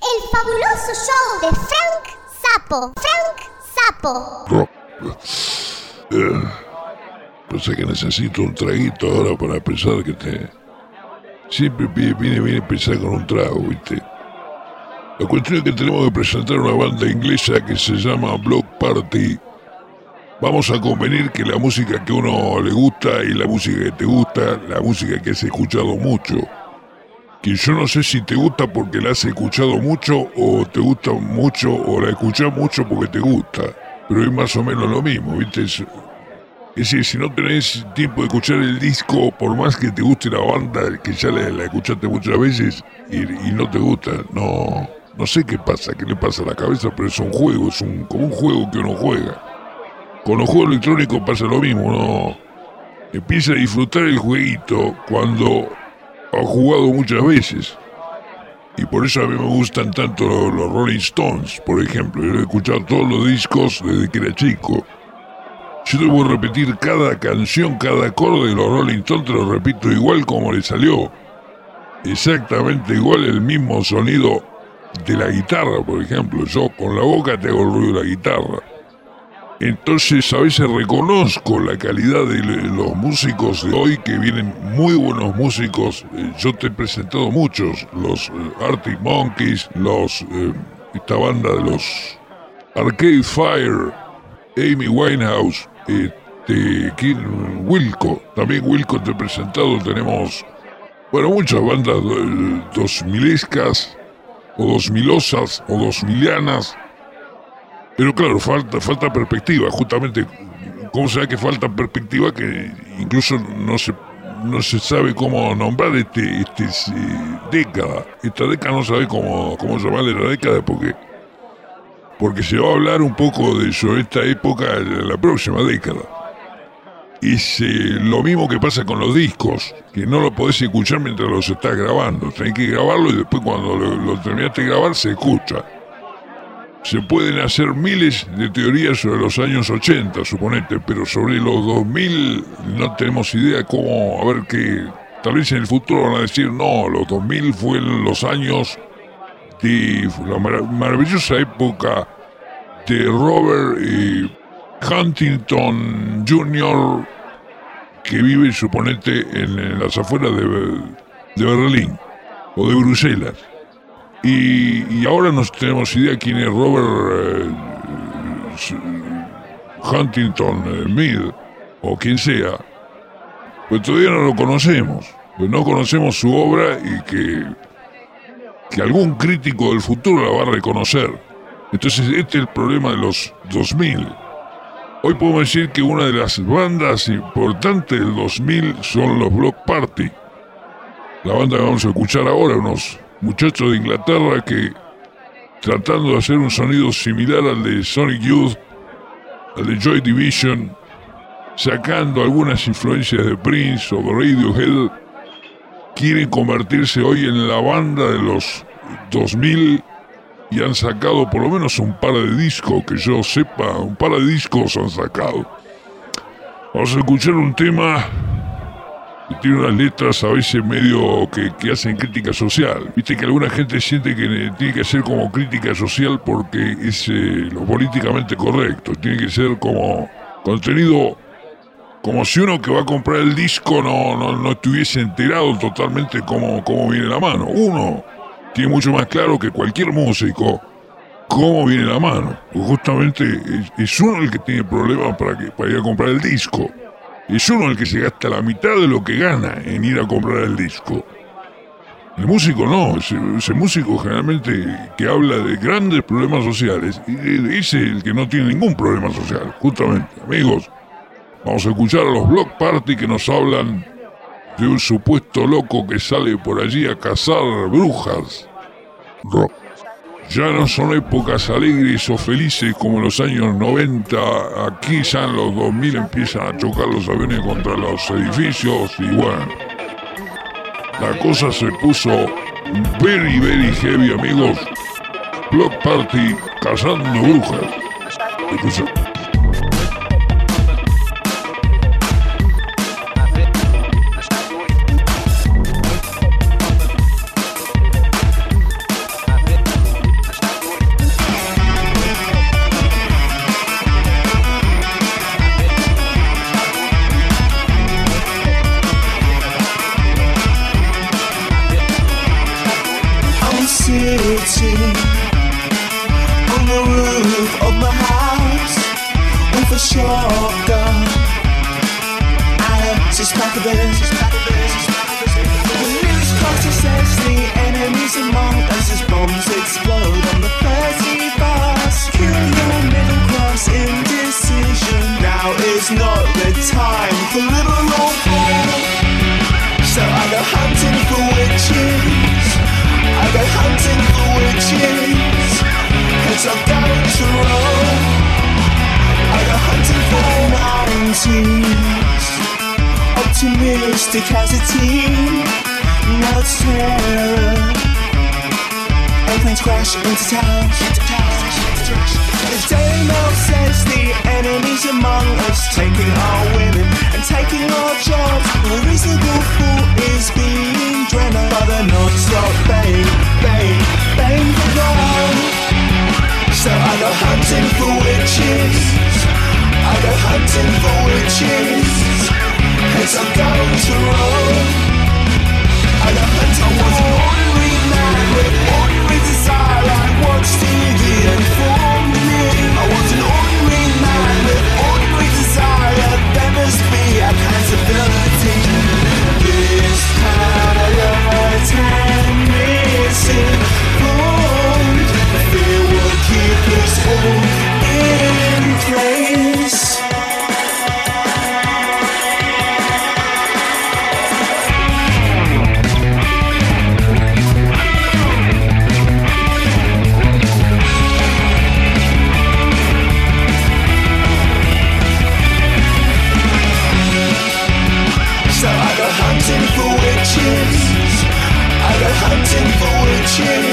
El fabuloso show de Frank Sapo. Frank Sapo. Eh, pasa que necesito un traguito ahora para pensar que te... Siempre viene bien empezar con un trago, ¿viste? La cuestión es que tenemos que presentar una banda inglesa que se llama Block Party. Vamos a convenir que la música que uno le gusta y la música que te gusta, la música que has escuchado mucho, que yo no sé si te gusta porque la has escuchado mucho o te gusta mucho o la escuchas mucho porque te gusta, pero es más o menos lo mismo, ¿viste? Es, decir, si no tenés tiempo de escuchar el disco, por más que te guste la banda, que ya la, escuchaste muchas veces y, no te gusta, no, no sé qué pasa, qué le pasa a la cabeza, pero es un juego, es un, como un juego que uno juega. Con los juegos electrónicos pasa lo mismo, ¿no? Empieza a disfrutar el jueguito cuando ha jugado muchas veces. Y por eso a mí me gustan tanto los, Rolling Stones, por ejemplo. Yo he escuchado todos los discos desde que era chico. Yo debo repetir cada canción, cada acorde de los Rolling Stones, te lo repito igual como le salió. Exactamente igual, el mismo sonido de la guitarra, por ejemplo. Yo con la boca te el ruido de la guitarra. Entonces a veces reconozco la calidad de los músicos de hoy, que vienen muy buenos músicos. Eh, yo te he presentado muchos, los eh, Arctic Monkeys, los, eh, esta banda de los Arcade Fire, Amy Winehouse, este, Wilco, también Wilco te he presentado, tenemos, bueno, muchas bandas dos milescas, o dos milosas, o dos milianas, pero claro, falta, falta perspectiva, justamente, ¿cómo se que falta perspectiva? Que incluso no se, no se sabe cómo nombrar este, este década. Esta década no sabe cómo, cómo llamarle la década porque, porque se va a hablar un poco de eso, esta época, la próxima década. Es lo mismo que pasa con los discos, que no lo podés escuchar mientras los estás grabando. Tenés que grabarlo y después cuando lo, lo terminaste de grabar se escucha. Se pueden hacer miles de teorías sobre los años 80, suponete, pero sobre los 2000 no tenemos idea cómo, a ver qué, tal vez en el futuro van a decir, no, los 2000 fueron los años de la maravillosa época de Robert eh, Huntington Jr., que vive, suponete, en, las afueras de Berlín o de Bruselas. Y, ahora no tenemos idea quién es Robert eh, Huntington eh, Mead o quien sea. Pues todavía no lo conocemos. Pues no conocemos su obra y que, que algún crítico del futuro la va a reconocer. Entonces este es el problema de los 2000. Hoy podemos decir que una de las bandas importantes del 2000 son los Block Party. La banda que vamos a escuchar ahora, unos muchacho de Inglaterra que tratando de hacer un sonido similar al de Sonic Youth, al de Joy Division, sacando algunas influencias de Prince o de Radiohead, quieren convertirse hoy en la banda de los 2000 y han sacado por lo menos un par de discos, que yo sepa, un par de discos han sacado. Vamos a escuchar un tema tiene unas letras a veces medio que, hacen crítica social. Viste que alguna gente siente que tiene que ser como crítica social porque es eh, lo políticamente correcto. Tiene que ser como contenido como si uno que va a comprar el disco no, no, estuviese enterado totalmente cómo, cómo viene la mano. Uno tiene mucho más claro que cualquier músico cómo viene la mano. justamente es, uno el que tiene problemas para, que, para ir a comprar el disco. Es uno el que se gasta la mitad de lo que gana en ir a comprar el disco. El músico no, ese, músico generalmente que habla de grandes problemas sociales, es el que no tiene ningún problema social, justamente. Amigos, vamos a escuchar a los Block Party que nos hablan de un supuesto loco que sale por allí a cazar brujas. Rock. Ya no son épocas alegres o felices como los años 90. Aquí ya en los 2000 empiezan a chocar los aviones contra los edificios y bueno. La cosa se puso very, very heavy, amigos. Block Party cazando brujas. Sitting on the roof of my house with a shotgun and a six pack of beers. The newscaster says the Optimistic as a team. Now it's terror. Airplanes crash into towns. The Mail says the enemies among us taking our women and taking our jobs. The reasonable fool is being dreamed by the non-stop bang, bang, bang for God. So I go hunting for witches. I go hunting for witches. I'm going to Rome. shit.